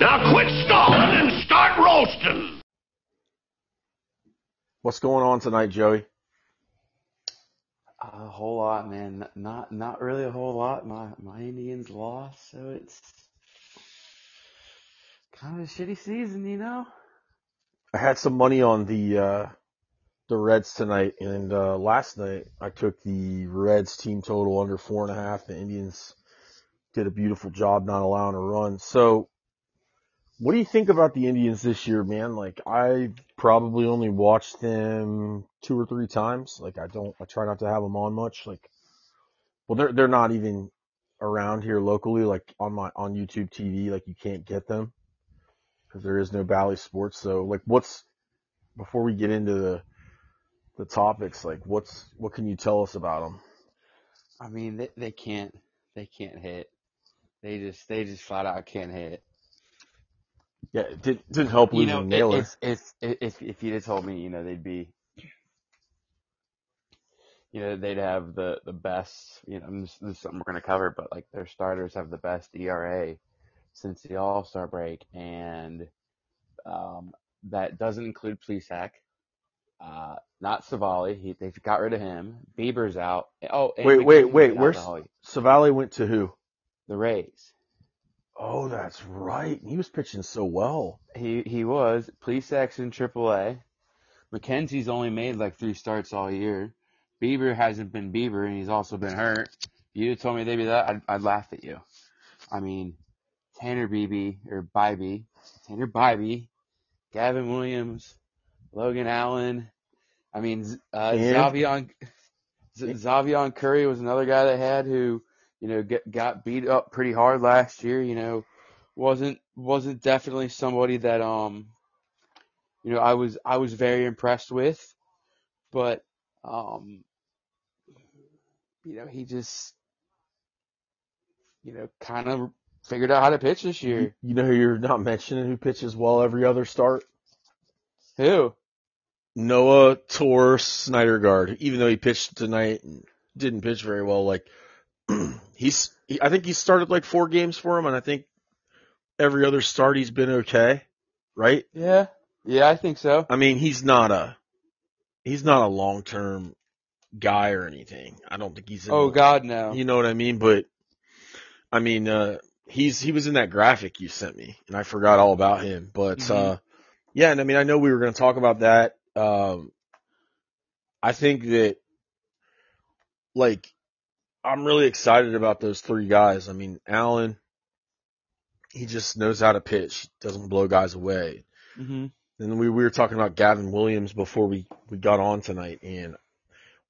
Now quit stalling and start roasting. What's going on tonight, Joey? A whole lot, man. Not not really a whole lot. My my Indians lost, so it's kind of a shitty season, you know. I had some money on the uh, the Reds tonight, and uh, last night I took the Reds team total under four and a half. The Indians did a beautiful job not allowing a run. So, what do you think about the Indians this year, man? Like, I probably only watched them two or three times. Like, I don't, I try not to have them on much. Like, well, they're they're not even around here locally, like on my on YouTube TV. Like, you can't get them because there is no Bally Sports. So, like, what's before we get into the the topics, like, what's what can you tell us about them? I mean, they they can't they can't hit. They just they just flat out can't hit. Yeah, it did, didn't help You losing know, Naylor. if if if if if you'd have told me, you know, they'd be, you know, they'd have the the best. You know, this, this is something we're gonna cover, but like their starters have the best ERA since the All Star break, and um, that doesn't include Plesac. Uh, not Civale. He they got rid of him. Bieber's out. Oh, wait, wait, wait. Where's. Civale went to who? the Rays? Oh, that's right. He was pitching so well. He he was. Plesac's in AAA. McKenzie's only made like three starts all year. Bieber hasn't been Bieber, and he's also been hurt. If you told me they'd be that, I'd, I'd laugh at you. I mean, Tanner Beebe or Bybee, Tanner Bibee, Gavin Williams, Logan Allen. I mean, uh, Xzavion Z- Xzavion Curry was another guy they had who, you know, get, got beat up pretty hard last year. You know, wasn't wasn't definitely somebody that um, you know, I was I was very impressed with, but um, you know, he just, you know, kind of figured out how to pitch this You, year. you know who you're not mentioning who pitches well every other start? Who? Noah Tor Syndergaard. Even though he pitched tonight and didn't pitch very well, like he's, he, I think he started like four games for him, and I think every other start he's been okay, right? Yeah, yeah, I think so. I mean, he's not a, he's not a long term guy or anything. I don't think he's in Oh the- God, no. You know what I mean? But I mean, uh, he's he was in that graphic you sent me, and I forgot all about him. But Mhm. uh, yeah, and I mean, I know we were going to talk about that. Um, I think that like I'm really excited about those three guys. I mean, Allen, he just knows how to pitch. Doesn't blow guys away. hmm And we, we were talking about Gavin Williams before we, we got on tonight and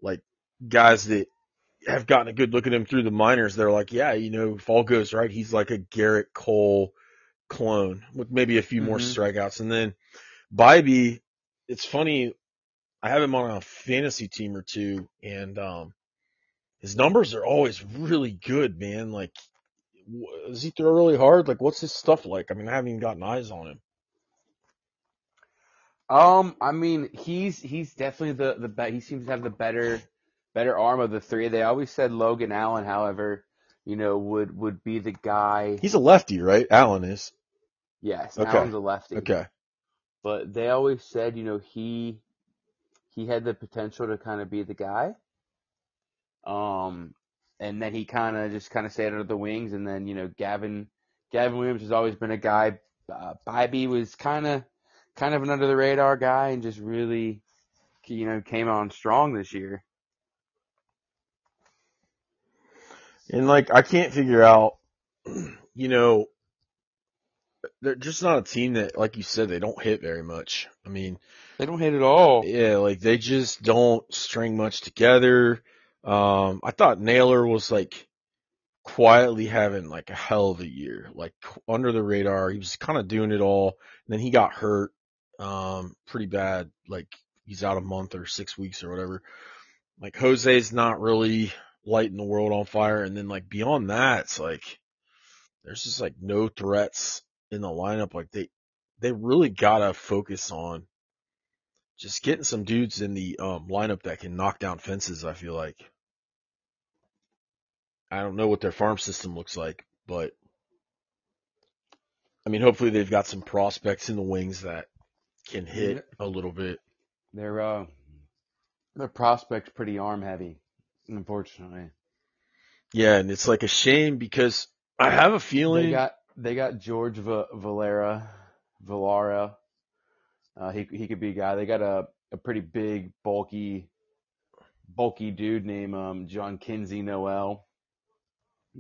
like guys that have gotten a good look at him through the minors, they're like, yeah, you know, if all goes right, he's like a Gerrit Cole clone with maybe a few more Mhm. strikeouts. And then Bibee, it's funny, I have him on a fantasy team or two and, um, his numbers are always really good, man. Like, does he throw really hard? Like, what's his stuff like? I mean, I haven't even gotten eyes on him. Um, I mean, he's he's definitely the the be- he seems to have the better better arm of the three. They always said Logan Allen, however, you know, would would be the guy. He's a lefty, right? Allen is. Yes, Okay. Allen's a lefty. Okay. But they always said, you know, he he had the potential to kind of be the guy. Um, and then he kind of just kind of stayed under the wings, and then you know, Gavin Gavin Williams has always been a guy. Uh, Bibee was kind of kind of an under the radar guy, and just really, you know, came on strong this year. And like, I can't figure out, you know, they're just not a team that, like you said, they don't hit very much. I mean, They don't hit at all. yeah, like they just don't string much together. Um, I thought Naylor was like quietly having like a hell of a year, like under the radar. He was kind of doing it all. And then he got hurt, um, pretty bad. Like he's out a month or six weeks or whatever. Like Jose's not really lighting the world on fire. And then like beyond that, it's like there's just like no threats in the lineup. Like they, they really gotta focus on just getting some dudes in the um, lineup that can knock down fences. I feel like. I don't know what their farm system looks like, but I mean, hopefully they've got some prospects in the wings that can hit a little bit. Their uh, their prospects pretty arm heavy, unfortunately. Yeah, and it's like a shame because I have a feeling. They got they got George Va- Valera, Valara. Uh, he he could be a guy. They got a a pretty big, bulky, bulky dude named um Jhonkensy Noel.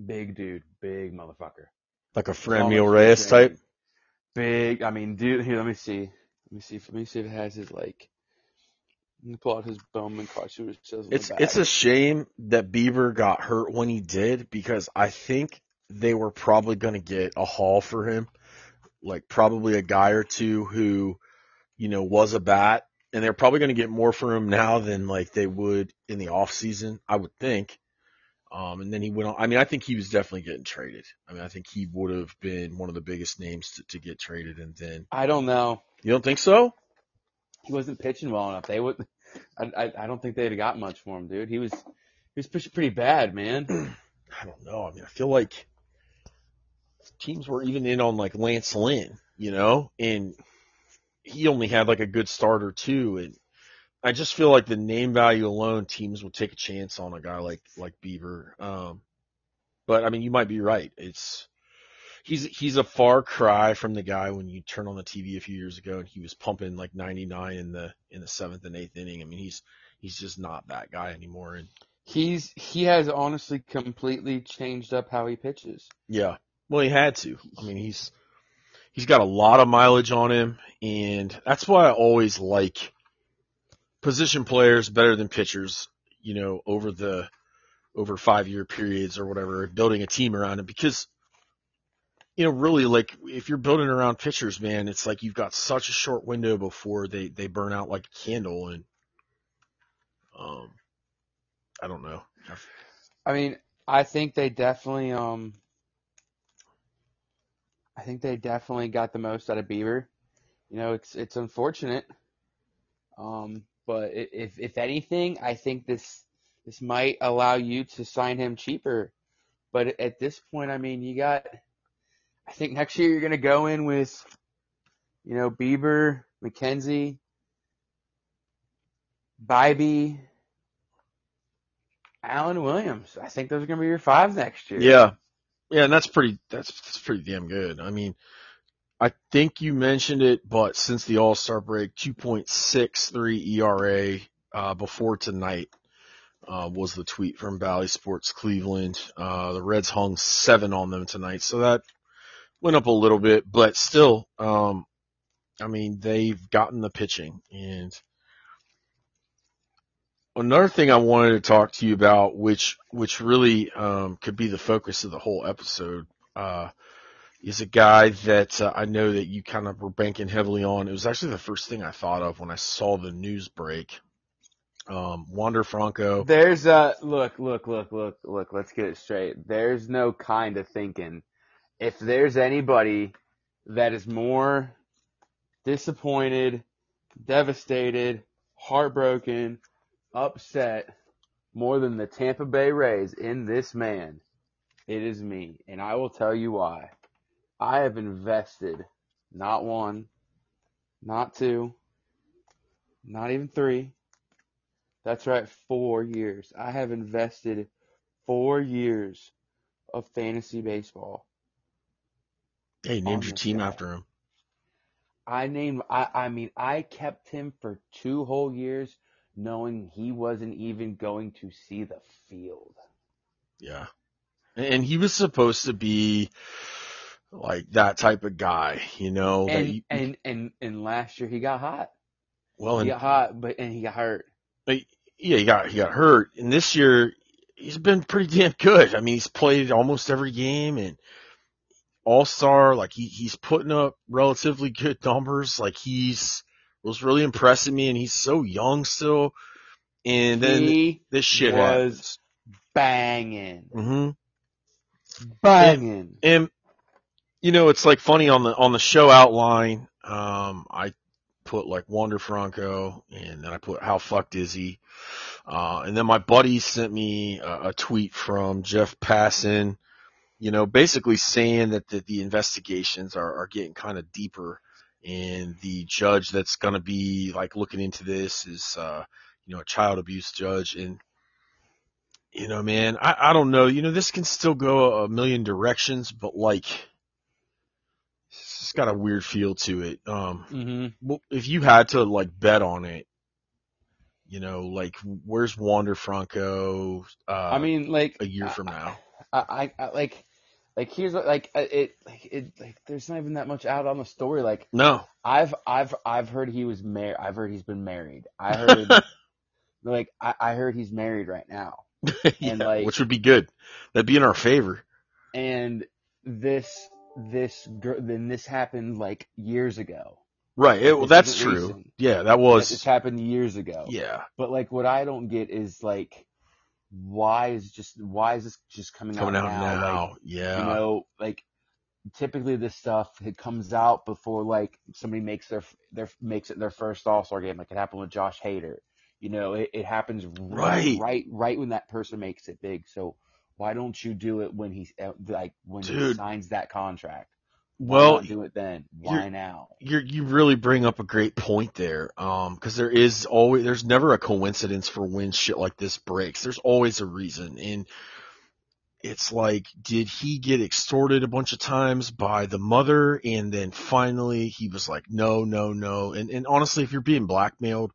Big dude, big motherfucker. like a Almost Reyes type. Big. I mean, dude. Here, let me see. Let me see. If, let me see if it has his like. Pull out his Bowman card. See what it says. on the It's it's a shame that Bieber got hurt when he did because I think they were probably going to get a haul for him, like probably a guy or two who, you know, was a bat, and they're probably going to get more for him now than like they would in the off season, I would think. Um, and then he went on. I mean, I think he was definitely getting traded. I mean, I think he would have been one of the biggest names to, to get traded. And then I don't know. you don't think so? He wasn't pitching well enough. They would. I I, I don't think they'd have got much for him, dude. He was he was pitching pretty bad, man. I don't know. I mean, I feel like teams were even in on like Lance Lynn, you know, and he only had like a good start or two. And I just feel like the name value alone, teams would take a chance on a guy like, like Bieber. Um, but I mean, you might be right. It's, he's, he's a far cry from the guy when you turn on the TV a few years ago and he was pumping like 99 in the, in the seventh and eighth inning. I mean, he's, he's just not that guy anymore. And He's he has honestly completely changed up how he pitches. Yeah. Well, he had to. I mean, he's he's got a lot of mileage on him, and that's why I always like position players better than pitchers. You know, over the over five year periods or whatever, building a team around him because you know, really, like if you're building around pitchers, man, it's like you've got such a short window before they they burn out like a candle, and um, I don't know. I mean, I think they definitely um I think they definitely got the most out of Bieber. You know, it's it's unfortunate. Um but if if anything, I think this this might allow you to sign him cheaper. But at this point, I mean, you got I think next year you're going to go in with you know, Bieber, McKenzie, Bibee, Allen Williams. I think those are going to be your five next year. Yeah. Yeah, and that's pretty that's that's pretty damn good. I mean, I think you mentioned it, but since the All-Star break, 2.63 ERA uh before tonight uh was the tweet from Bally Sports Cleveland. Uh the Reds hung 7 on them tonight. So that went up a little bit, but still um I mean, they've gotten the pitching and another thing I wanted to talk to you about, which which really um, could be the focus of the whole episode, uh, is a guy that uh, I know that you kind of were banking heavily on. It was actually the first thing I thought of when I saw the news break. Um, Wander Franco. There's a look, look, look, look, look. Let's get it straight. There's no kind of thinking. If there's anybody that is more disappointed, devastated, heartbroken, upset more than the Tampa Bay Rays in this man, it is me. And I will tell you why. I have invested not one, not two, not even three. That's right, four years. I have invested four years of fantasy baseball. Hey, named your team guy. after him. I named I I mean I kept him for two whole years knowing he wasn't even going to see the field. Yeah. And he was supposed to be like that type of guy, you know. And you- and and and last year he got hot. well, He and got hot, but and he got hurt. But, yeah, he got he got hurt, and this year he's been pretty damn good. I mean, he's played almost every game and all star. Like he he's putting up relatively good numbers. Like he's was really impressing me, and he's so young still. And then he this shit was banging, hmm banging. And you know, it's like funny on the on the show outline. Um, I put like Wander Franco, and then I put how fucked is he? Uh, and then my buddy sent me a, a tweet from Jeff Passan, you know, basically saying that the, the investigations are, are getting kind of deeper and the judge that's going to be like looking into this is, uh, you know, a child abuse judge. And, you know, man, I, I don't know, you know, this can still go a million directions, but like, it's got a weird feel to it. Um, hmm well, if you had to like bet on it, you know, like where's Wander Franco? Uh, I mean, like a year from now. I, I, I like, like here's like uh, it, like it, like there's not even that much out on the story. Like No, I've, I've, I've heard he was married. I've heard he's been married. I heard, like, I, I heard he's married right now. yeah, like- which would be good. That'd be in our favor. And this, this girl, then this happened like years ago. Right. It, well, that's true. recent. Yeah, that was. This happened years ago. Yeah, But like, what I don't get is like, why is just why is this just coming, coming out now? now. Like, yeah. you know, like typically this stuff it comes out before like somebody makes their their makes it their first All Star game. Like it happened with Josh Hader. You know, it, it happens Right. right, right, right when that person makes it big. So why don't you do it when he's uh, like when he signs that contract? Well, do it then. Why you're- now? you you really bring up a great point there. Um, cause there is always, there's never a coincidence for when shit like this breaks. There's always a reason. And it's like, did he get extorted a bunch of times by the mother? And then finally he was like, no, no, no. And, and honestly, if you're being blackmailed,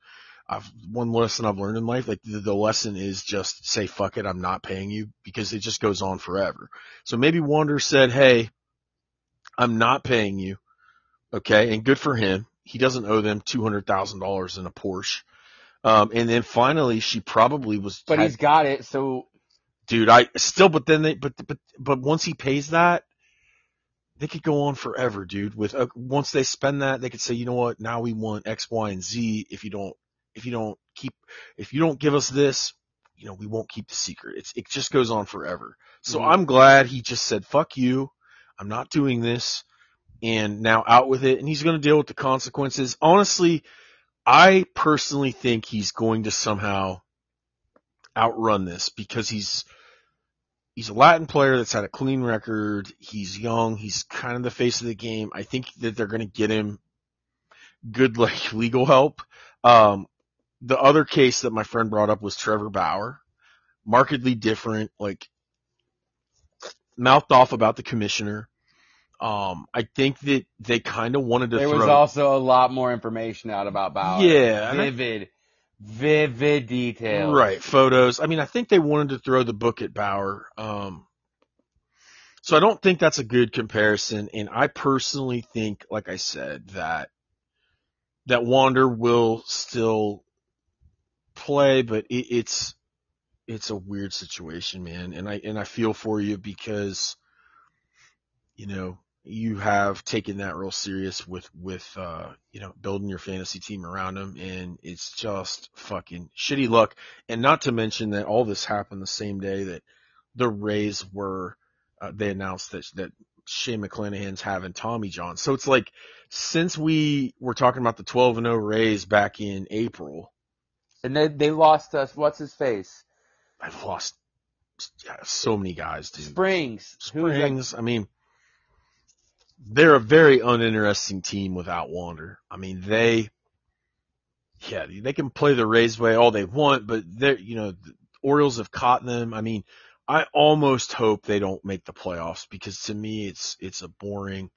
I've, one lesson I've learned in life, like the, the lesson is just say, fuck it, I'm not paying you because it just goes on forever. So maybe Wander said, hey, I'm not paying you. Okay, and good for him. He doesn't owe them two hundred thousand dollars in a Porsche. Um, and then finally, she probably was. But had- he's got it. So dude. I still, but then they, but but but once he pays that, they could go on forever, dude. With uh, once they spend that, they could say, you know what? Now we want X, Y, and Z. If you don't, if you don't keep, if you don't give us this, you know, we won't keep the secret. It's it just goes on forever. So Mhm. I'm glad he just said, "Fuck you, I'm not doing this," and now out with it, and he's going to deal with the consequences. Honestly, I personally think he's going to somehow outrun this because he's he's a Latin player that's had a clean record. He's young. He's kind of the face of the game. I think that they're going to get him good like legal help. Um, the other case that my friend brought up was Trevor Bauer, markedly different, like mouthed off about the commissioner. Um, I think that they kind of wanted to throw there throw. was also a lot more information out about Bauer. Yeah, and I- Vivid, vivid details. Right, photos. I mean, I think they wanted to throw the book at Bauer. Um, so I don't think that's a good comparison. And I personally think, like I said, that that Wander will still play, but it, it's it's a weird situation, man. And I and I feel for you because you know you have taken that real serious with with uh you know building your fantasy team around him and it's just fucking shitty luck and not to mention that all this happened the same day that the Rays were uh, they announced that that Shane McClanahan's having Tommy John so it's like since we were talking about the 12 and 0 Rays back in April And they they lost us. What's his face? I've lost yeah, so many guys dude Springs. Who was that? Springs. I mean, they're a very uninteresting team without Wander. I mean, they, yeah, they can play the Rays way all they want, but they're, you know, the Orioles have caught them. I mean, I almost hope they don't make the playoffs because to me, it's, it's a boring,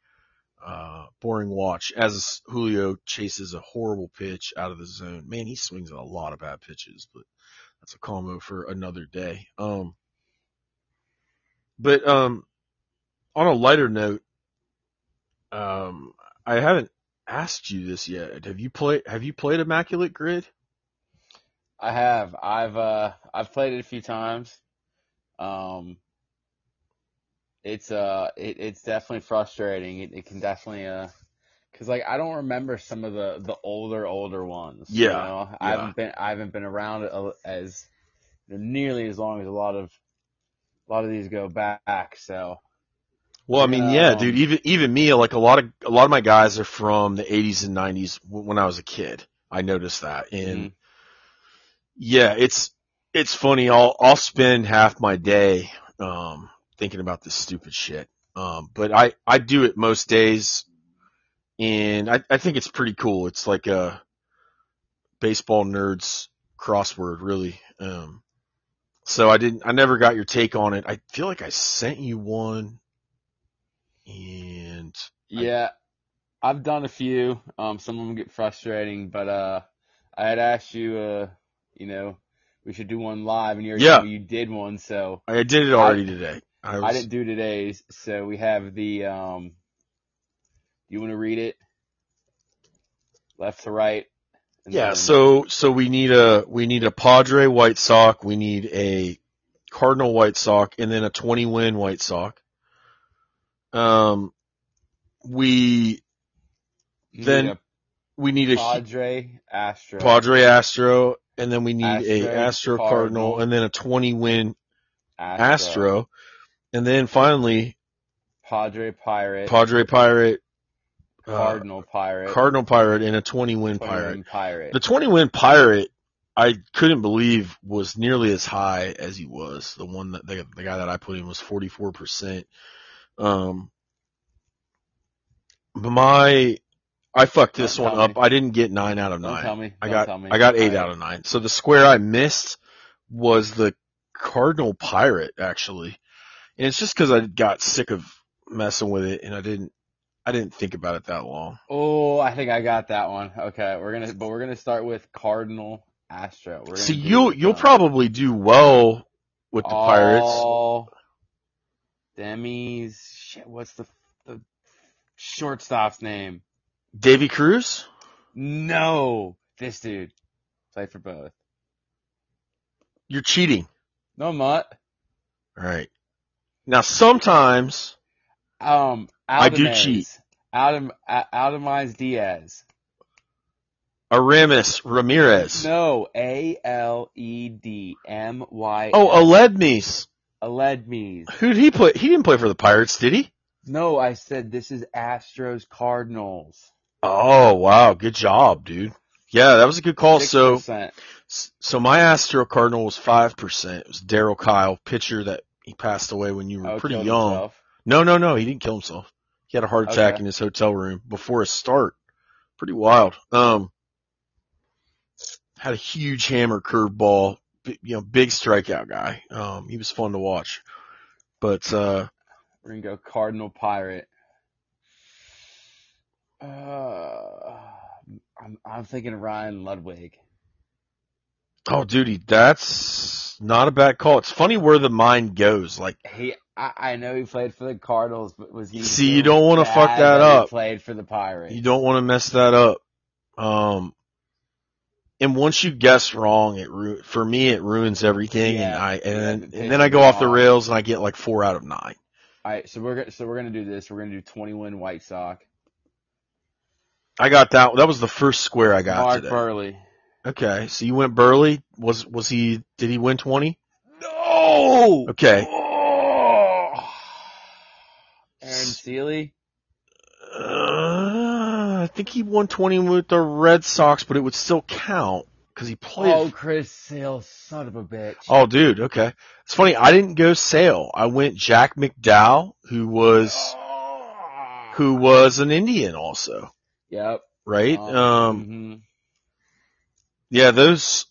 uh, boring watch as Julio chases a horrible pitch out of the zone. Man, he swings a lot of bad pitches, but that's a combo for another day. Um, but um, on a lighter note, um, I haven't asked you this yet. Have you played? Have you played Immaculate Grid? I have. I've uh I've played it a few times. Um it's uh it, it's definitely frustrating. It, it can definitely uh cuz like I don't remember some of the the older older ones. you Yeah, know? I yeah. haven't been I haven't been around as nearly as long as a lot of a lot of these go back, so Well, I mean, yeah, Um, dude. Even even me, like a lot of a lot of my guys are from the 80s and 90s when I was a kid. I noticed that, and Mhm. yeah, it's it's funny. I'll I'll spend half my day um thinking about this stupid shit. Um, but I, I do it most days and I, I think it's pretty cool. It's like a baseball nerds crossword, really. Um, so I didn't, I never got your take on it. I feel like I sent you one and Yeah, I've done a few. Um, some of them get frustrating, but uh, I had asked you, uh, you know, we should do one live, and you already Yeah. you did one, so I did it already today. I, was, I didn't do today's. So we have the um. You want to read it? Left to right. Yeah, then- so so we need a we need a Padre White Sock, we need a Cardinal White Sock, and then a 20 win White Sock. Um, we you then need we need a Padre Astro. Padre Astro, and then we need a Astro, Astro Cardinal, Cardinal. and then a 20 win Astro. Astro, and then finally Padre Pirate. Padre Pirate, uh, Cardinal Pirate. Cardinal Pirate, and a 20 win 20 Pirate. Pirate. The 20 win Pirate, I couldn't believe was nearly as high as he was. The one that the, the guy that I put in was 44%. Um, but my, I fucked this Don't one up. me. I didn't get nine out of Don't nine. tell me. I got. I got eight out of nine. So the square I missed was the Cardinal Pirate actually. And it's just cause I got sick of messing with it and I didn't, I didn't think about it that long. Oh, I think I got that one. Okay, we're gonna, but we're gonna start with Cardinal Astro. We're See, you'll, you'll probably do well with the Pirates. Demis. Shit, what's the the shortstop's name? Davy Cruz? No, this dude played for both. You're cheating. No, I'm not. All right. Now sometimes Um, I do cheat. Adam, A- Diaz. Aramis Ramirez. No, A L E D M Y. Oh, Aledmys. Aledmys. Who did he play? He didn't play for the Pirates, did he? No, I said this is Astros Cardinals. Oh, wow. Good job, dude. Yeah, that was a good call. So, 6%. so my Astro Cardinal was 5%. It was Darryl Kile, pitcher that he passed away when you were Oh, pretty young. himself. No, no, no. He didn't kill himself. He had a heart attack Okay. in his hotel room before a start. Pretty wild. Um, had a huge hammer curveball, bi- you know, big strikeout guy. Um, he was fun to watch. But, uh, We're gonna go Cardinal Pirate. Uh, I'm I'm thinking Ryan Ludwick. Oh, dude, that's not a bad call. It's funny where the mind goes. Like, He, I, I know he played for the Cardinals, but was he? See, you don't wanna fuck that he up. Played for the Pirates. you don't want to mess that up. Um, and once you guess wrong, it ru- for me it ruins everything, and I and, yeah, then, and then I go off the rails and I get like four out of nine. All right, so we're gonna so we're gonna do this. We're gonna do 21 White Sox. I got that. That was the first square I got Mark today. Buehrle. Okay, so you went Buehrle. Was was he? Did he win twenty? No. Okay. Oh. Aaron Sele. Uh, I think he won twenty with the Red Sox, but it would still count because he played. Oh, Chris Sale, son of a bitch. Oh, dude. Okay, it's funny. I didn't go Sale. I went Jack McDowell, who was who was an Indian also, Yep. right? Um, Um, mhm. Yeah, those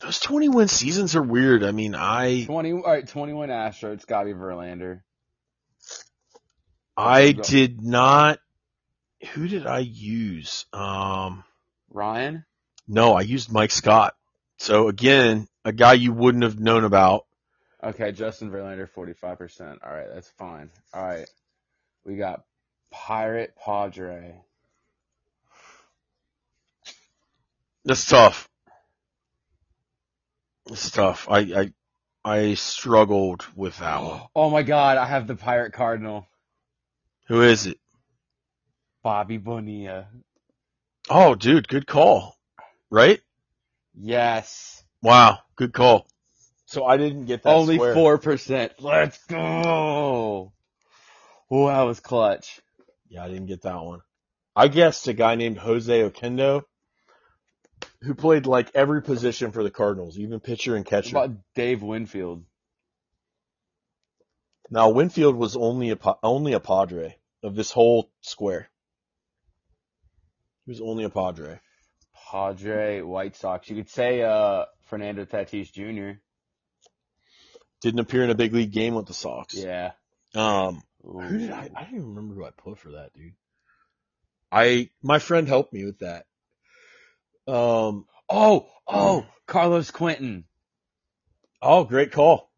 those twenty win seasons are weird. I mean, I 20, all right, 21 Astro. It's Verlander. I did not. Who did I use? Um, Ryan. no, I used Mike Scott. So again, a guy you wouldn't have known about. Okay, Justin Verlander, 45%. All right, that's fine. All right. We got Pirate Padre. That's tough. It's tough. I, I, I struggled with that one. Oh my god, I have the Pirate Cardinal. Who is it? Bobby Bonilla. Oh, dude, good call. Right? Yes. Wow, good call. So I didn't get that Only 4%. Let's go. Oh, that was clutch. Yeah, I didn't get that one. I guessed a guy named Jose Oquendo, who played like every position for the Cardinals, even pitcher and What catcher. about Dave Winfield? Now Winfield was only a only a Padre of this whole square. He was only a Padre. Padre, White Sox. You could say uh Fernando Tatis Jr. Didn't appear in a big league game with the Sox. Yeah. Um, who did I? I don't even remember who I put for that, dude. I my friend helped me with that. Um. Oh, oh, Carlos Quentin. Oh, great call.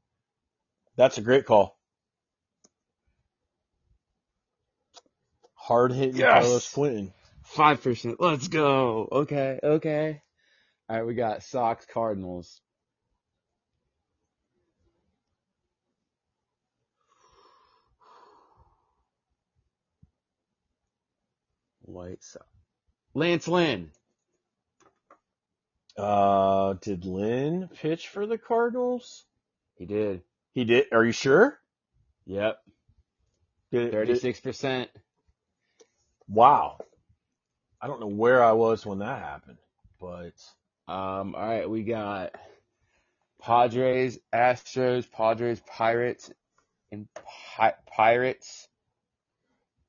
That's a great call. Hard hitting Yes. Carlos Quentin. Five percent. Let's go. Okay, okay. All right, we got Sox Cardinals. White Sox. Lance Lynn. Uh, did Lynn pitch for the Cardinals? He did. He did. Are you sure? Yep. Thirty-six percent. wow. I don't know where I was when that happened, but Um. All right, we got Padres, Astros, Padres, Pirates, and Pi- Pirates.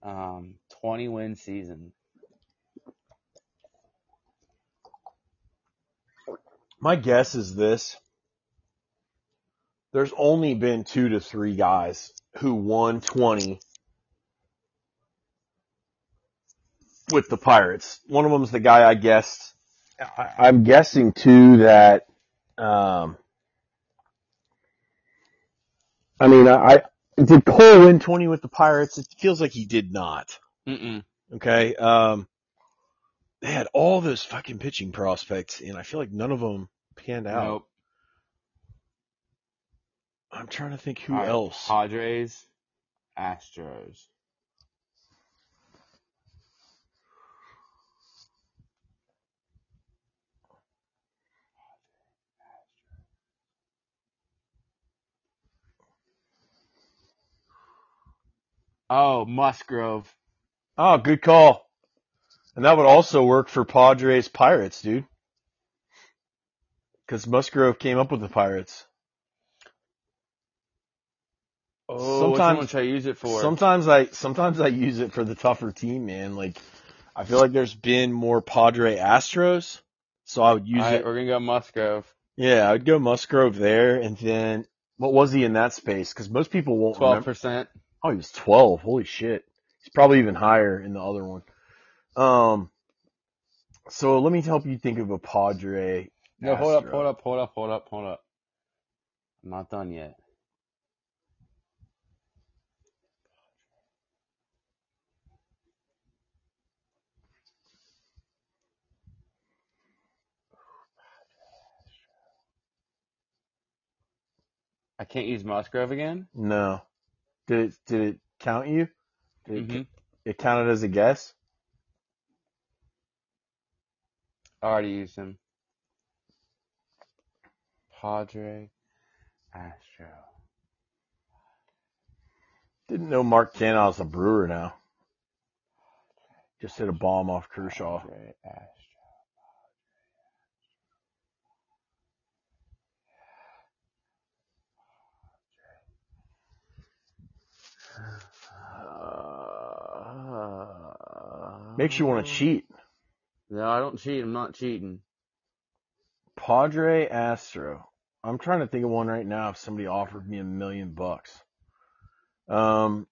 Um, twenty win season. My guess is this. There's only been two to three guys who won 20 with the Pirates. One of them's the guy I guessed. I, I'm guessing too that, um, I mean, I, I did Cole win 20 with the Pirates? It feels like he did not. Mm-mm. Okay. Um, they had all those fucking pitching prospects, and I feel like none of them panned out. Nope. I'm trying to think who right, else. Padres, Astros. Oh, Musgrove. Oh, good call. And that would also work for Padres Pirates, dude. Because Musgrove came up with the Pirates. Oh, which Sometimes- should I use it for? Sometimes I sometimes I use it for the tougher team, man. Like I feel like there's been more Padre Astros, so I would use All right, it. we're gonna go Musgrove. Yeah, I would go Musgrove there, and then what was he in that space? Because most people won't Twelve percent. Oh, he was 12. Holy shit. He's probably even higher in the other one. Um, so let me help you think of a Padre. No, hold up, hold up, hold up, hold up, hold up. I'm not done yet. I can't use Musgrove again. No. Did it, did it count you? Did it, Mhm. it counted as a guess? I already used him. Padre, Astro. Didn't know Mark Canha's a brewer now. Just hit a bomb off Kershaw. Padre, Astro. Makes you want to cheat. No, I don't cheat. I'm not cheating. Padre Astro. I'm trying to think of one right now if somebody offered me a million bucks. Um,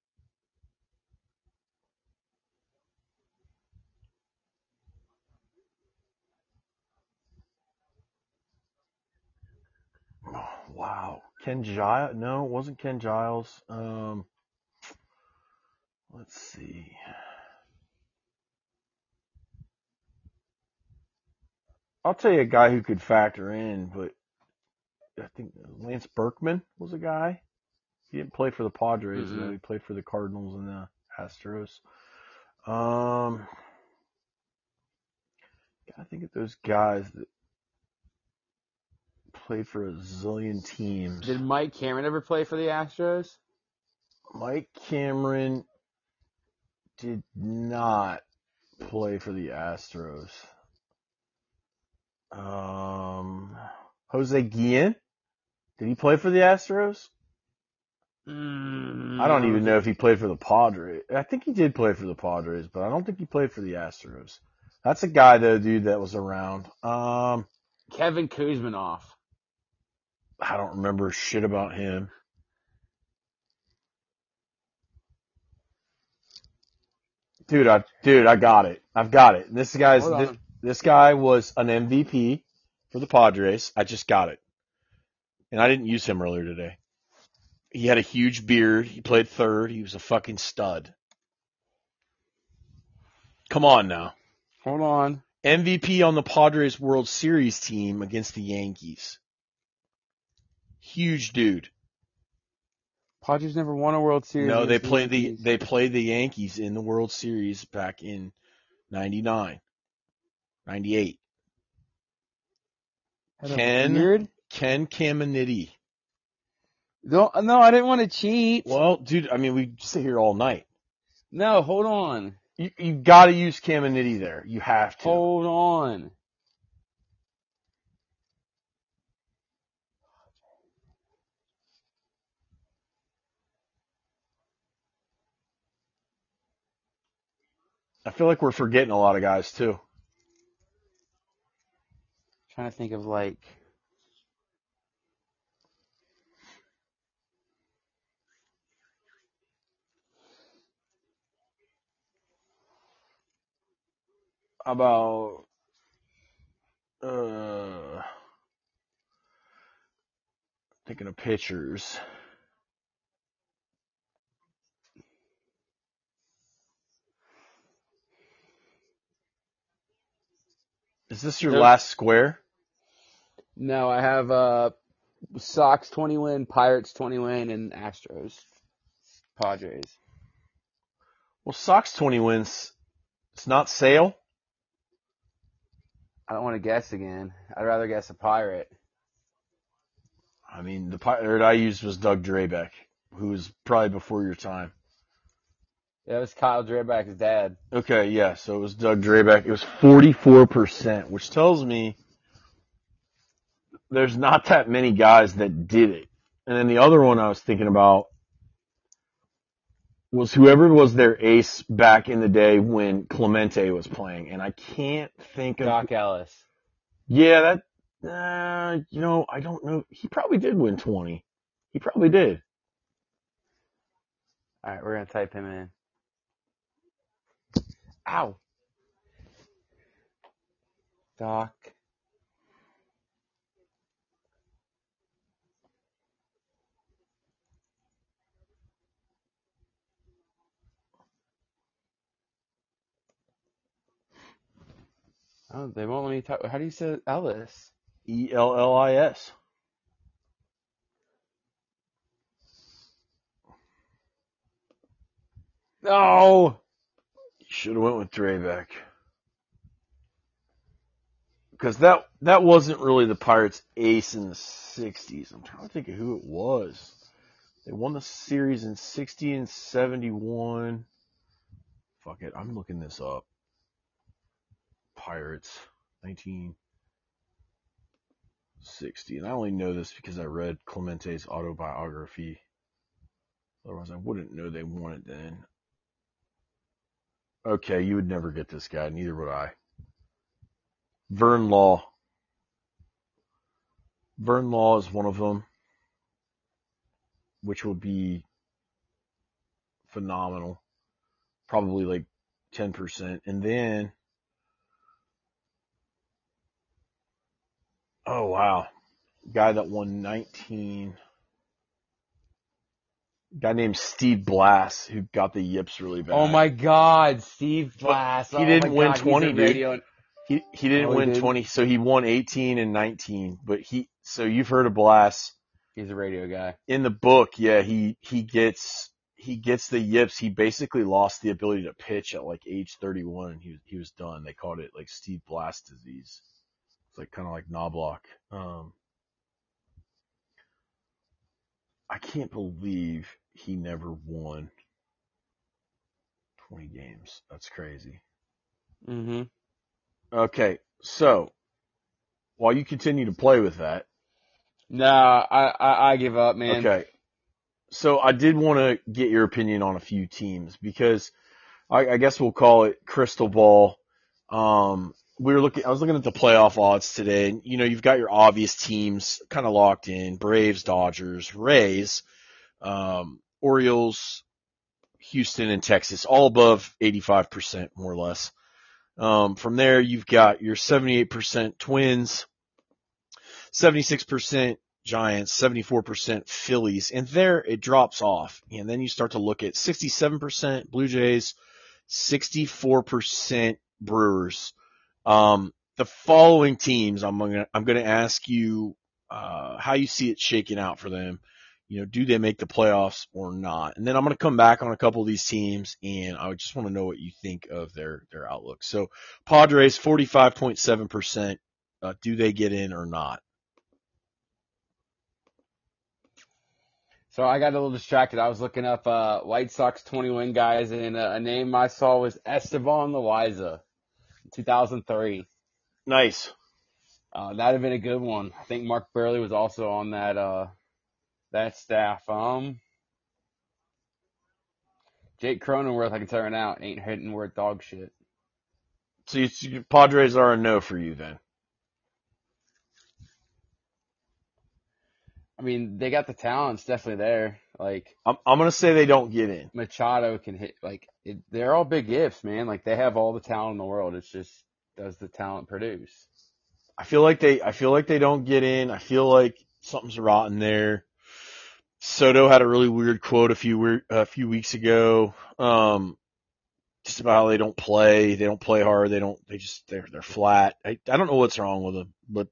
oh, wow. Ken Giles? No, it wasn't Ken Giles. Um, let's see. I'll tell you a guy who could factor in, but I think Lance Berkman was a guy. He didn't play for the Padres, Mhm. though. He played for the Cardinals and the Astros. Um, gotta think of those guys that played for a zillion teams. Did Mike Cameron ever play for the Astros? Mike Cameron did not play for the Astros. Um, Jose Guillen, did he play for the Astros? Mm, I don't even know if he played for the Padres. I think he did play for the Padres, but I don't think he played for the Astros. That's a guy though, dude, that was around. Um, Kevin Kouzmanoff. I don't remember shit about him. Dude, I dude, I got it. I've got it. This guy's this. This guy was an MVP for the Padres. I just got it. And I didn't use him earlier today. He had a huge beard. He played third. He was a fucking stud. Come on now. Hold on. MVP on the Padres World Series team against the Yankees. Huge dude. Padres never won a World Series. No, they played the Yankees. they played the Yankees in the World Series back in 99, 98. Had Ken-? Ken Caminiti. No, no, I didn't want to cheat. Well, dude, I mean, we sit here all night. No, hold on. You you got to use Caminiti there. You have to. Hold on. I feel like we're forgetting a lot of guys too. Trying to think of like about uh thinking of pictures Is this your last square? No, I have uh Sox twenty win, Pirates twenty win, and Astros, Padres. Well, Sox 20 wins. It's not Sale. I don't want to guess again. I'd rather guess a Pirate. I mean, the pirate I used was Doug Drabek, who was probably before your time. That was Kyle Drabek's dad. Okay, yeah, so it was Doug Drabek. It was 44%, which tells me there's not that many guys that did it. And then the other one I was thinking about was whoever was their ace back in the day when Clemente was playing. And I can't think of. Doc Ellis. Yeah, that, uh, you know, I don't know. He probably did win 20. He probably did. All right, we're gonna type him in. Ow. Doc. Oh, they won't let me talk. How do you say Ellis? E L L I S. No. You should have went with Drabek. Because that that wasn't really the Pirates' ace in the '60s. I'm trying to think of who it was. They won the series in '60 and '71. Fuck it, I'm looking this up. Pirates, 1960, and I only know this because I read Clemente's autobiography. Otherwise, I wouldn't know they won it then. Okay, you would never get this guy, neither would I. Vern Law. Vern Law is one of them, which will be phenomenal. Probably like 10%. And then, oh wow, guy that won 19, guy named Steve Blass who got the yips really bad. Oh my God, Steve But Glass. he Oh didn't win God, 20, dude. radio- He he didn't Oh, he win did? 20, so he won 18 and 19. But he so you've heard of Blass He's a radio guy. in the book? Yeah, he he gets he gets the yips. He basically lost the ability to pitch at like age 31, and he was he was done. They called it like Steve Blass disease. It's like kind of like Knoblauch. Um, I can't believe he never won 20 games. That's crazy. Mm-hmm. Okay, so while you continue to play with that, No, I, I I give up, man. okay, So I did want to get your opinion on a few teams because I, I guess we'll call it crystal ball. Um, we were looking, I was looking at the playoff odds today and, you know, you've got your obvious teams kind of locked in, Braves, Dodgers, Rays, um, Orioles, Houston and Texas, all above 85% more or less. Um, from there, you've got your 78% Twins, 76% Giants, 74% Phillies, and there it drops off. And then you start to look at 67% Blue Jays, 64% Brewers. Um, the following teams, I'm gonna, I'm gonna ask you, uh, how you see it shaking out for them. You know, do they make the playoffs or not? And then I'm gonna come back on a couple of these teams and I just want to know what you think of their, their outlook. So Padres, 45.7%. Uh, do they get in or not? So I got a little distracted. I was looking up uh, White Sox 20 win guys, and uh, a name I saw was Esteban Loaiza, 2003. Nice. Uh, that'd have been a good one. I think Mark Buehrle was also on that uh, that staff. Um, Jake Cronenworth, I can tell right now, ain't hitting worth dog shit. So you, you, Padres are a no for you then. I mean, they got the talent. It's definitely there. Like I'm, I'm gonna say they don't get in. Machado can hit. Like it, they're all big ifs, man. Like they have all the talent in the world. It's just does the talent produce? I feel like they, I feel like they don't get in. I feel like something's rotten there. Soto had a really weird quote a few a few weeks ago. Um, just about how they don't play. They don't play hard. They don't. They just they're they're flat. I I don't know what's wrong with them, but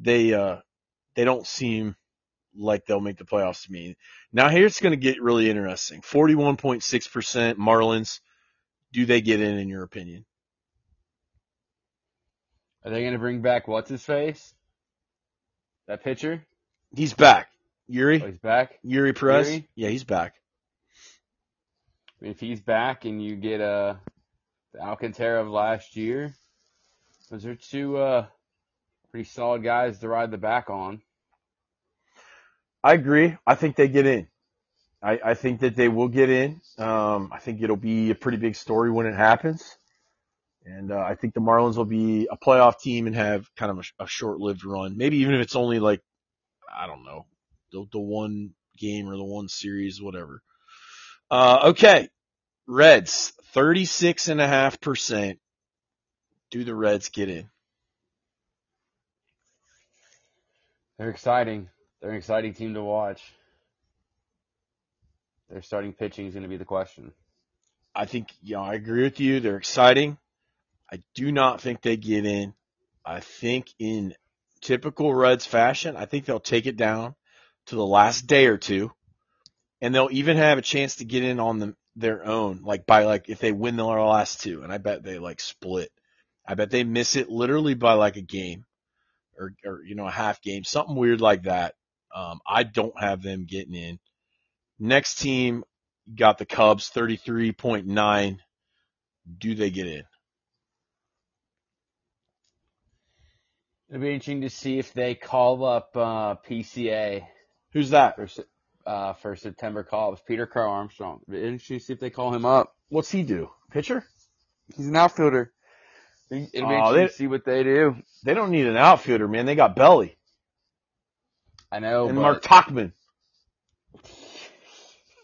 they uh they don't seem like they'll make the playoffs to me. Now here it's going to get really interesting. 41.6% Marlins. Do they get in in your opinion? Are they going to bring back what's his face? That pitcher? He's back. Yuri? Oh, he's back? Eury Perez? Yuri? Yeah, he's back. I mean, if he's back and you get uh, the Alcantara of last year, those are two uh, pretty solid guys to ride the back on. I agree. I think they get in. I, I think that they will get in. Um, I think it'll be a pretty big story when it happens. And uh, I think the Marlins will be a playoff team and have kind of a, a short-lived run. Maybe even if it's only like, I don't know, the, the one game or the one series, whatever. Uh, okay. Reds, 36.5%. Do the Reds get in? They're exciting. They're an exciting team to watch. Their starting pitching is going to be the question. I think, you know, I agree with you. They're exciting. I do not think they get in. I think in typical Reds fashion, I think they'll take it down to the last day or two, and they'll even have a chance to get in on them their own, like by like if they win their last two, and I bet they like split. I bet they miss it literally by like a game, or or you know a half game, something weird like that. Um, I don't have them getting in. Next team got the Cubs, thirty three point nine. Do they get in? It'll be interesting to see if they call up uh, PCA Who's that? for uh, for September call. It's Peter Crow Armstrong. It'll be interesting to see if they call him up. What's he do? Pitcher? He's an outfielder. It'll be Oh, interesting they- to see what they do. They don't need an outfielder, man. They got Belly I know, and Mark Tauchman.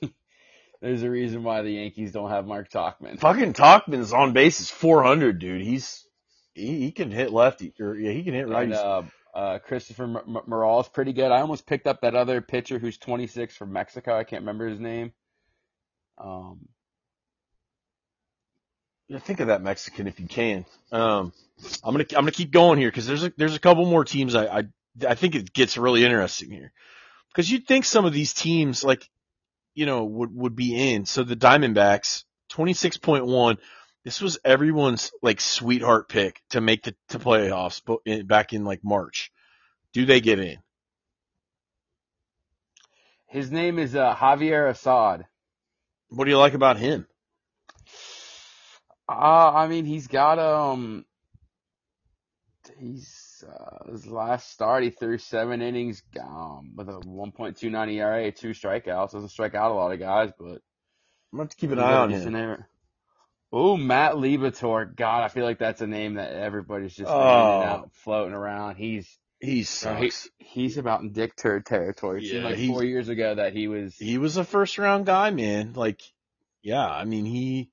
there's a reason why the Yankees don't have Mark Tauchman. Fucking Tauchman's on base is 400, dude. He's he, he can hit lefty or yeah, he can hit right. And uh, uh, Christopher M- M- Morales pretty good. I almost picked up that other pitcher who's 26 from Mexico. I can't remember his name. Um, Yeah, think of that Mexican if you can. Um, I'm gonna I'm gonna keep going here because there's a there's a couple more teams I I I think it gets really interesting here because you'd think some of these teams like you know would would be in. So the Diamondbacks 26.1. This was everyone's like sweetheart pick to make the to playoffs, back in like March. Do they get in? his name is uh, Javier Assad. What do you like about him? Uh, I mean, he's got um he's uh, his last start. He threw seven innings um, with a 1.29 ERA, two strikeouts. Doesn't strike out a lot of guys, but I'm going to keep an eye on him. Oh, Matt Liberatore. God, I feel like that's a name that everybody's just Oh. out, floating around. He's He he, sucks. he's about in Dick Turd territory. It Yeah, like four years ago that he was. He was a first round guy, man. Like, yeah, I mean, he,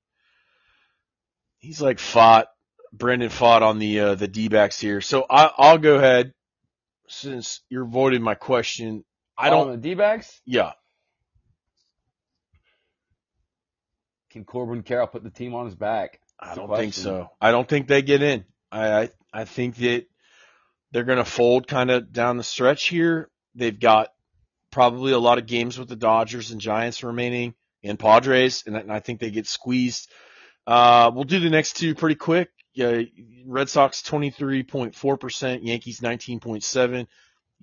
he's like Pfaadt, Brandon Pfaadt on the, uh, the D-backs here. So I, I'll go ahead since you're voting my question. I don't, on the D-backs. yeah, Can Corbin Carroll put the team on his back? I That's a don't think so. I don't think they get in. I, I, I think that they're going to fold kind of down the stretch here. They've got probably a lot of games with the Dodgers and Giants remaining and Padres, and I, and I think they get squeezed. Uh, we'll do the next two pretty quick. Yeah, Red Sox 23.4%, Yankees 19.7. You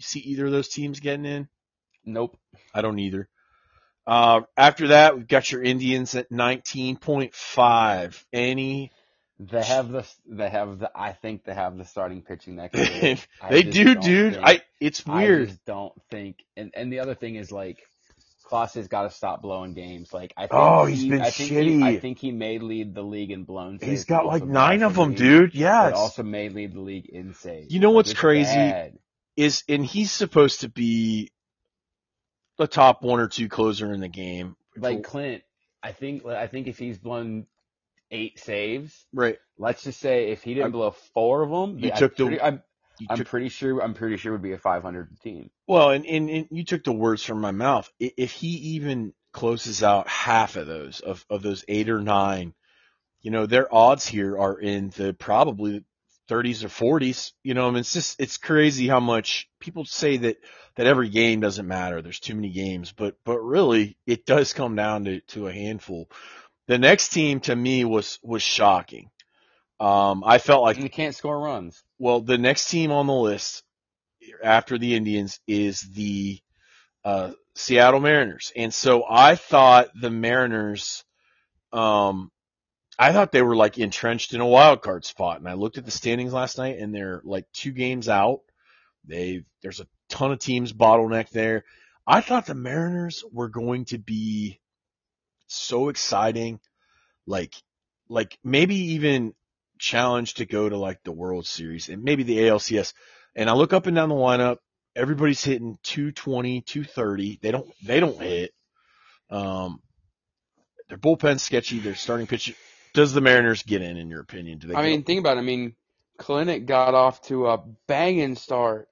see either of those teams getting in? Nope. I don't either. Uh, after that, we've got your Indians at 19.5. Any They have the. They have the. I think they have the starting pitching that can. they do, dude. think- I it's I weird. just don't think. And and the other thing is like, Clase has got to stop blowing games. Like I think Oh, he's he, been I think shitty. He, I think he may lead the league in blown. He's got like nine of them, massively- dude. Yeah, But also may lead the league in saves. You know what's it's crazy? bad. is and he's supposed to be the top one or two closer in the game. Like Clint, I think. I think if he's blown eight saves, right, let's just say if he didn't I'm- blow four of them, You I'm took the- pretty- I'm, took, pretty sure. I'm pretty sure would be a 500 team. well, and, and and you took the words from my mouth. If he even closes out half of those of of those eight or nine, you know, their odds here are in the probably 30s or 40s. You know, I mean, it's just it's crazy how much people say that that every game doesn't matter. There's too many games, but but really, it does come down to to a handful. The next team to me was was shocking. Um, I felt like And he can't score runs. well, the next team on the list after the Indians is the uh, Seattle Mariners, and so I thought the Mariners, um, I thought they were like entrenched in a wild card spot, and I looked at the standings last night, and they're like two games out. They there's a ton of teams bottleneck there. I thought the Mariners were going to be so exciting, like like maybe even challenge to go to like the World Series and maybe the ALCS. And I look up and down the lineup, everybody's hitting 220, 230. They don't they don't hit. Um their bullpen's sketchy, their starting pitch does the Mariners get in in your opinion? Do they I get- mean, think about it. I mean, Kelenic got off to a banging start,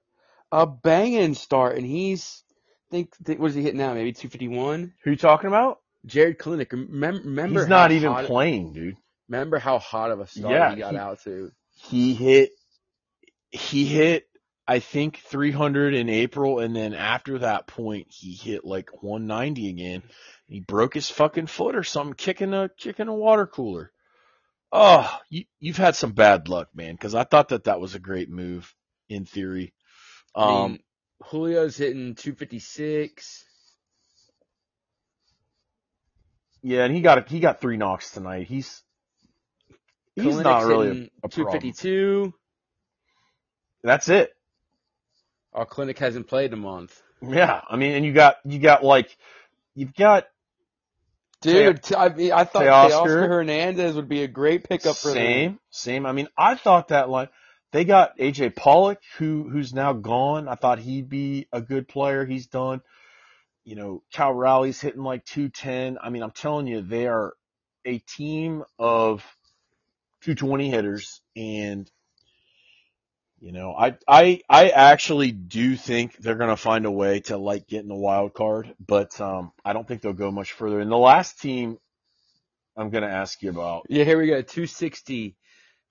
a banging start, and he's think, think what is he hitting now? Maybe 251. who you talking about? Jarred Kelenic. Remember, remember He's not even hot, playing, dude. Remember how hot of a start Yeah, he got he- out to. he hit he hit I think 300 in April and then after that point he hit like 190 again. He broke his fucking foot or something kicking a kicking a water cooler. Oh, you you've had some bad luck, man, cuz I thought that that was a great move in theory. I Um mean, Julio's hitting 256. yeah, and he got he got 3 knocks tonight. He's he's Kelenic's not really a, a problem. 252. That's it. Our Kelenic hasn't played in a month. Yeah, I mean and you got you got like you've got Dude, I mean, I thought Teoscar. Hernandez would be a great pickup for them. same, same. I mean, I thought that line. They got AJ Pollock, who who's now gone. I thought he'd be a good player. He's done. You know, Cal Raleigh's hitting like two ten. I mean, I'm telling you, they are a team of 220 hitters, and you know, I I I actually do think they're gonna find a way to like get in the wild card, but um, I don't think they'll go much further. And the last team I'm gonna ask you about. Yeah, here we go. 260.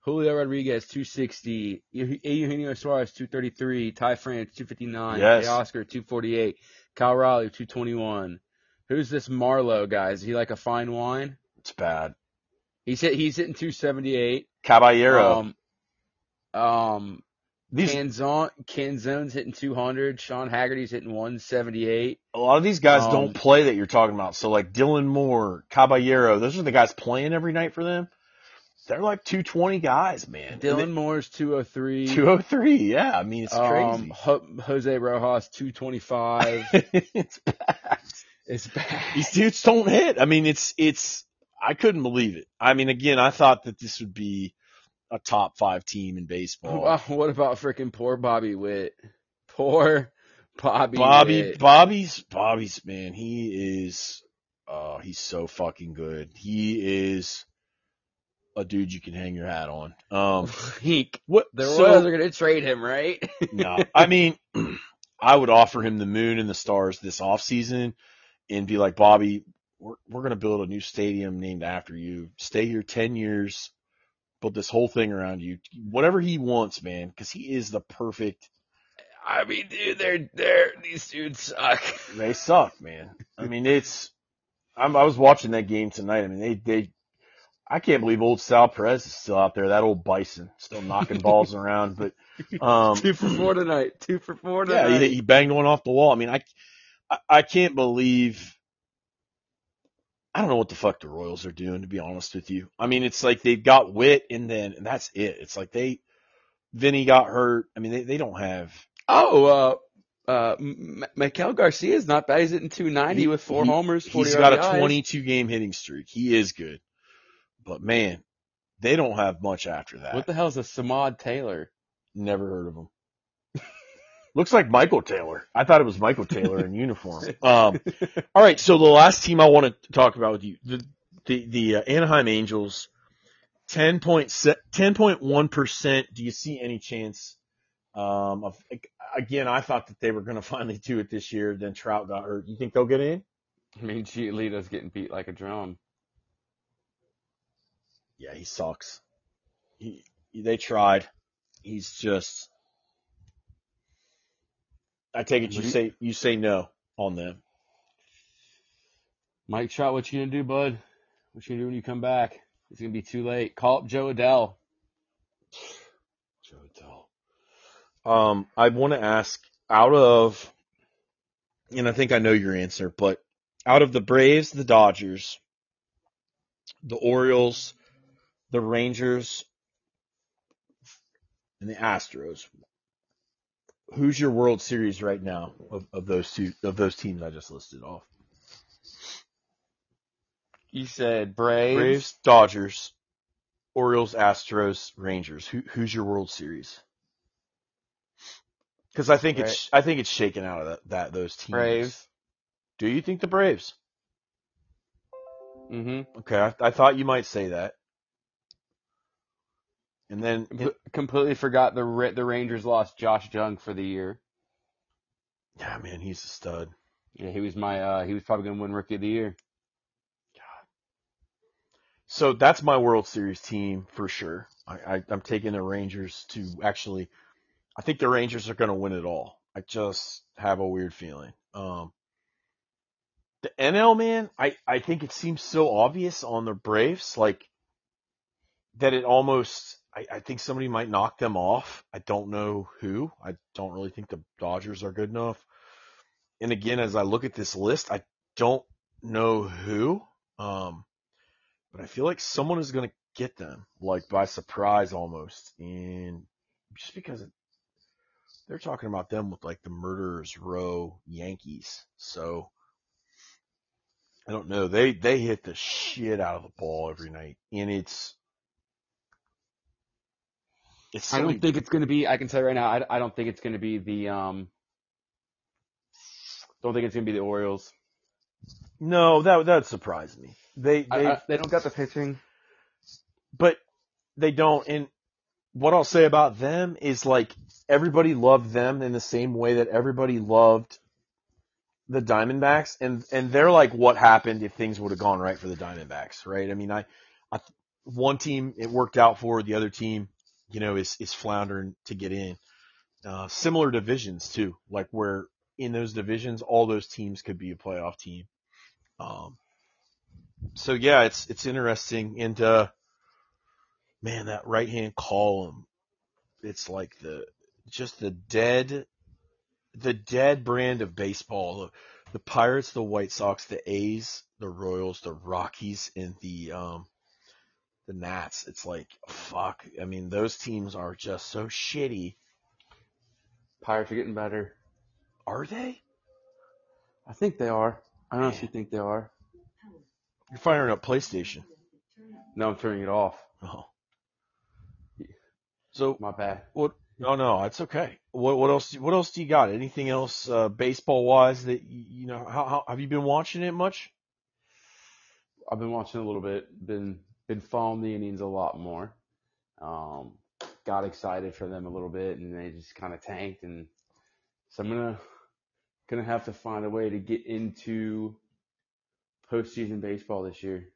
Julio Rodriguez, 260. Eu- Eugenio Suarez, 233. Ty France, 259. Yes. Oscar, 248. Kyle Raleigh, 221. Who's this Marlowe guy? Is he like a fine wine? It's bad. He's hit, he's hitting 278. Caballero. Um, um, these Canzone, Canzone's hitting 200. Sean Haggerty's hitting 178. a lot of these guys um, don't play that you're talking about. So like Dylan Moore, Caballero, those are the guys playing every night for them. they're like 220 guys, man. Dylan Moore's 203. 203, yeah. I mean, it's Um, crazy. Ho- Jose Rojas 225. it's bad. it's bad. These dudes don't hit. I mean, it's it's. I couldn't believe it. I mean, again, I thought that this would be a top five team in baseball. Wow, what about freaking poor Bobby Witt? Poor Bobby. Bobby, Witt. Bobby's, Bobby's man. He is, oh, he's so fucking good. He is a dude you can hang your hat on. Um, Heek. what? The so- Royals are gonna trade him, right? no, I mean, I would offer him the moon and the stars this offseason and be like, Bobby, we're, we're going to build a new stadium named after you. Stay here 10 years, build this whole thing around you. Whatever he wants, man, because he is the perfect. I mean, dude, they're they're these dudes suck. They suck, man. I mean, it's. I'm, I was watching that game tonight. I mean, they they. I can't believe old Sal Perez is still out there. That old bison still knocking balls around, but um, Two for four tonight. Two for four Yeah, tonight. he, he banged one off the wall. I mean, I, I, I can't believe. I don't know what the fuck the Royals are doing, to be honest with you. I mean, it's like they've got Witt, and then and that's it. It's like they, Vinny got hurt. I mean, they they don't have. Oh, uh, uh, M- Maikel Garcia is not bad. He's hitting 290 He- with four he- homers, 40 He's got a 22 game hitting streak. He is good, but man, they don't have much after that. What the hell is a Samad Taylor? Never heard of him. Looks like Michael Taylor. I thought it was Michael Taylor in uniform. Um, all right, so the last team I want to talk about with you, the the, the uh, Anaheim Angels, 10.1 percent. Do you see any chance? Um, of again, I thought that they were going to finally do it this year. Then Trout got hurt. You think they'll get in? I mean, Giolito's getting beat like a drum. Yeah, he sucks. He, they tried. He's just. I take it you you- say you say no on them. Mike Trout, what you gonna do, bud? What you gonna do when you come back? It's gonna be too late. Call up Jo Adell. Jo Adell. Um, I want to ask out of, and I think I know your answer, but out of the Braves, the Dodgers, the Orioles, the Rangers, and the Astros, who's your World Series right now of, of those two of those teams I just listed off? You said Braves. Braves, Dodgers, Orioles, Astros, Rangers. Who, who's your World Series? Because I think it's I think it's shaken out of that, that those teams. Braves. Do you think the Braves? Mm-hmm. Okay, I, I thought you might say that. And then completely forgot the the Rangers lost Josh Jung for the year. yeah, man, he's a stud. Yeah, he was my uh he was probably gonna win Rookie of the Year. God. So that's my World Series team for sure. I, I, I'm taking the Rangers to actually. I think the Rangers are going to win it all. I just have a weird feeling. Um, the NL man, I, I think it seems so obvious on the Braves, like that it almost. I, I think somebody might knock them off. I don't know who. I don't really think the Dodgers are good enough. And again, as I look at this list, I don't know who. Um, but I feel like someone is going to get them, like by surprise almost. And just because it, they're talking about them with like the murderers row Yankees. So I don't know. They, they hit the shit out of the ball every night. And it's, it's I so don't think it's gonna be. I can tell you right now. I, I don't think it's gonna be the um. Don't think it's gonna be the Orioles. no, that, that would surprise me. They, I, they, I, they don't got the pitching. but they don't. And what I'll say about them is like everybody loved them in the same way that everybody loved the Diamondbacks, and and they're like what happened if things would have gone right for the Diamondbacks, right? I mean, I, I one team it worked out for, the other team, you know, is is floundering to get in. Uh, similar divisions too, like where in those divisions, all those teams could be a playoff team. Um, so yeah, it's it's interesting, and uh, man, that right hand column, it's like the just the dead, the dead brand of baseball. The, the Pirates, the White Sox, the A's, the Royals, the Rockies, and the um, the Nats. It's like fuck. I mean, those teams are just so shitty. Pirates are getting better. Are they? I think they are. I honestly Man. think they are. You're firing up PlayStation. No, I'm turning it off. Oh. So My bad. what? No, no, it's okay. What what else? What else do you got? Anything else uh, baseball wise that you, you know? How, how have you been watching it much? I've been watching a little bit. Been been following the Indians a lot more. Um, got excited for them a little bit, and they just kind of tanked. And so I'm gonna gonna have to find a way to get into postseason baseball this year.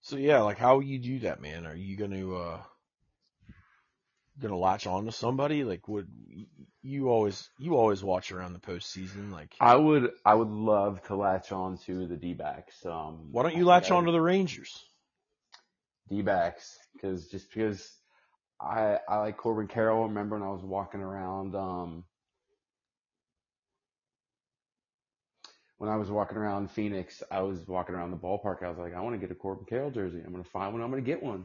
So yeah, like how you do that, man? Are you gonna uh gonna latch on to somebody? Like would you always you always watch around the postseason? Like I would I would love to latch on to the D-backs. Um, why don't you latch on to the Rangers? D-backs because just because I I like Corbin Carroll. Remember when I was walking around um when I was walking around Phoenix, I was walking around the ballpark. I was like, I want to get a Corbin Carroll jersey. I'm gonna find one. I'm gonna get one.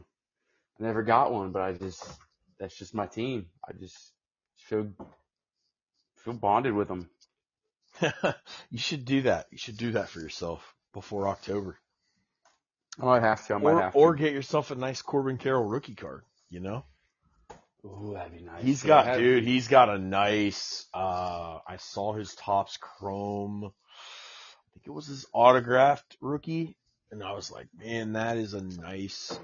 I never got one, but I just that's just my team. I just feel feel bonded with them. you should do that. You should do that for yourself before October. I might have to. I might Or have or get yourself a nice Corbin Carroll rookie card, you know? Ooh, that'd be nice. He's Yeah, got, that- dude, he's got a nice, uh, I saw his Topps Chrome. I think it was his autographed rookie. And I was like, man, that is a nice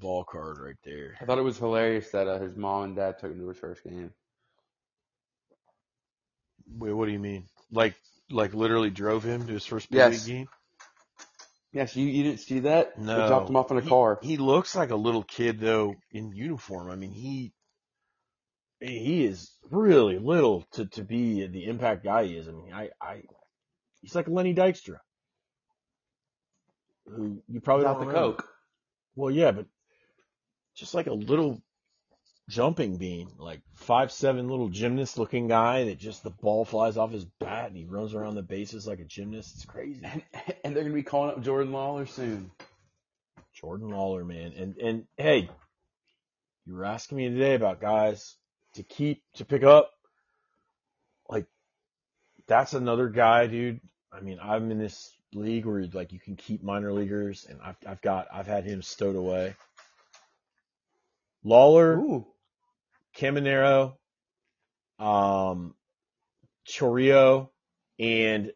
ball card right there. I thought it was hilarious that uh, his mom and dad took him to his first game. Wait, what do you mean? Like, like literally drove him to his first big Yes. league game? Yes, you, you didn't see that? No. They dropped him off in a He- car. He looks like a little kid though in uniform. I mean, he, he is really little to, to be the impact guy he is. I mean, I, I, he's like Lenny Dykstra. Who you probably Without don't the remember. coke. Well, yeah, but just like a little jumping bean, like five seven little gymnast looking guy that just the ball flies off his bat and he runs around the bases like a gymnast. It's crazy. And, and they're gonna be calling up Jordan Lawlar soon. Jordan Lawlar, man. And and hey, you were asking me today about guys to keep to pick up. Like that's another guy, dude. I mean, I'm in this league where like you can keep minor leaguers, and I've I've got I've had him stowed away. Lawlar, Ooh. Caminero, um, Chourio, and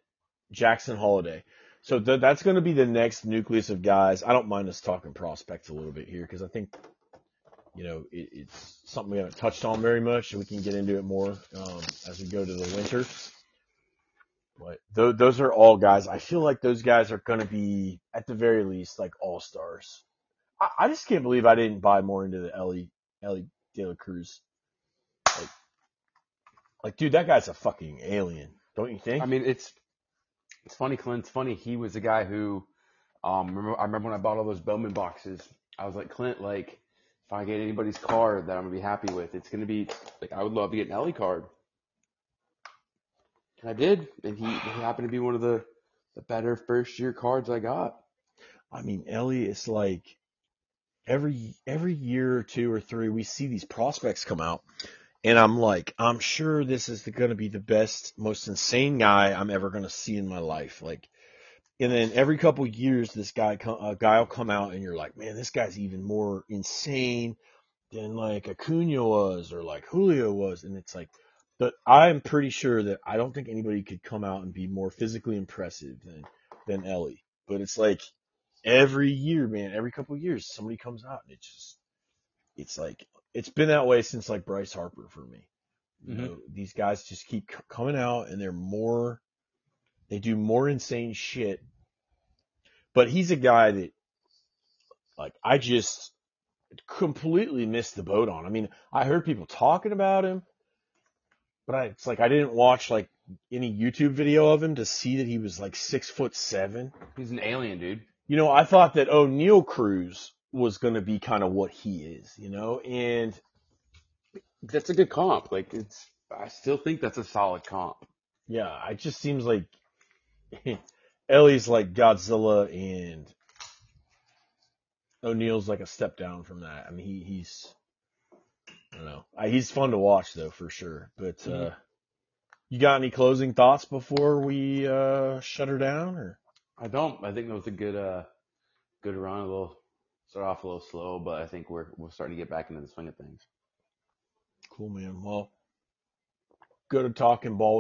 Jackson Holliday. So th- that's going to be the next nucleus of guys. I don't mind us talking prospects a little bit here because I think, you know, it, it's something we haven't touched on very much, and we can get into it more um, as we go to the winter. But th- those are all guys. I feel like those guys are going to be, at the very least, like all stars. I, I just can't believe I didn't buy more into the Ellie Ellie De La Cruz. Like, like, dude, that guy's a fucking alien, don't you think? I mean, it's it's funny, Clint. It's funny. He was a guy who, um, remember, I remember when I bought all those Bowman boxes. I was like, Clint, like, if I get anybody's card that I'm gonna be happy with, it's gonna be like I would love to get an Ellie card. And I did, and he, he happened to be one of the the better first year cards I got. I mean, Ellie is like every every year or two or three we see these prospects come out, and I'm like, I'm sure this is going to be the best, most insane guy I'm ever going to see in my life. Like, and then every couple years, this guy a guy will come out, and you're like, man, this guy's even more insane than like Acuna was or like Julio was, and it's like. But I'm pretty sure that I don't think anybody could come out and be more physically impressive than than Ellie. But it's like every year, man, every couple years, somebody comes out and it just, it's like, it's been that way since like Bryce Harper for me. You Mhm. know, these guys just keep c- coming out and they're more, they do more insane shit. But he's a guy that, like, I just completely missed the boat on. I mean, I heard people talking about him, but I, it's like I didn't watch like any YouTube video of him to see that he was like six foot seven. He's an alien, dude. You know, I thought that Oneil Cruz was going to be kind of what he is, you know, and That's a good comp. Like it's, I still think that's a solid comp. yeah, it just seems like Ellie's like Godzilla and Oneil's like a step down from that. I mean, he, he's, I don't know. I, he's fun to watch though, for sure. But, Mhm. uh, you got any closing thoughts before we, uh, shut her down or? I don't. I think that was a good uh good run. A little start off a little slow, but I think we're we're starting to get back into the swing of things. Cool, man. Well, good at talking ball with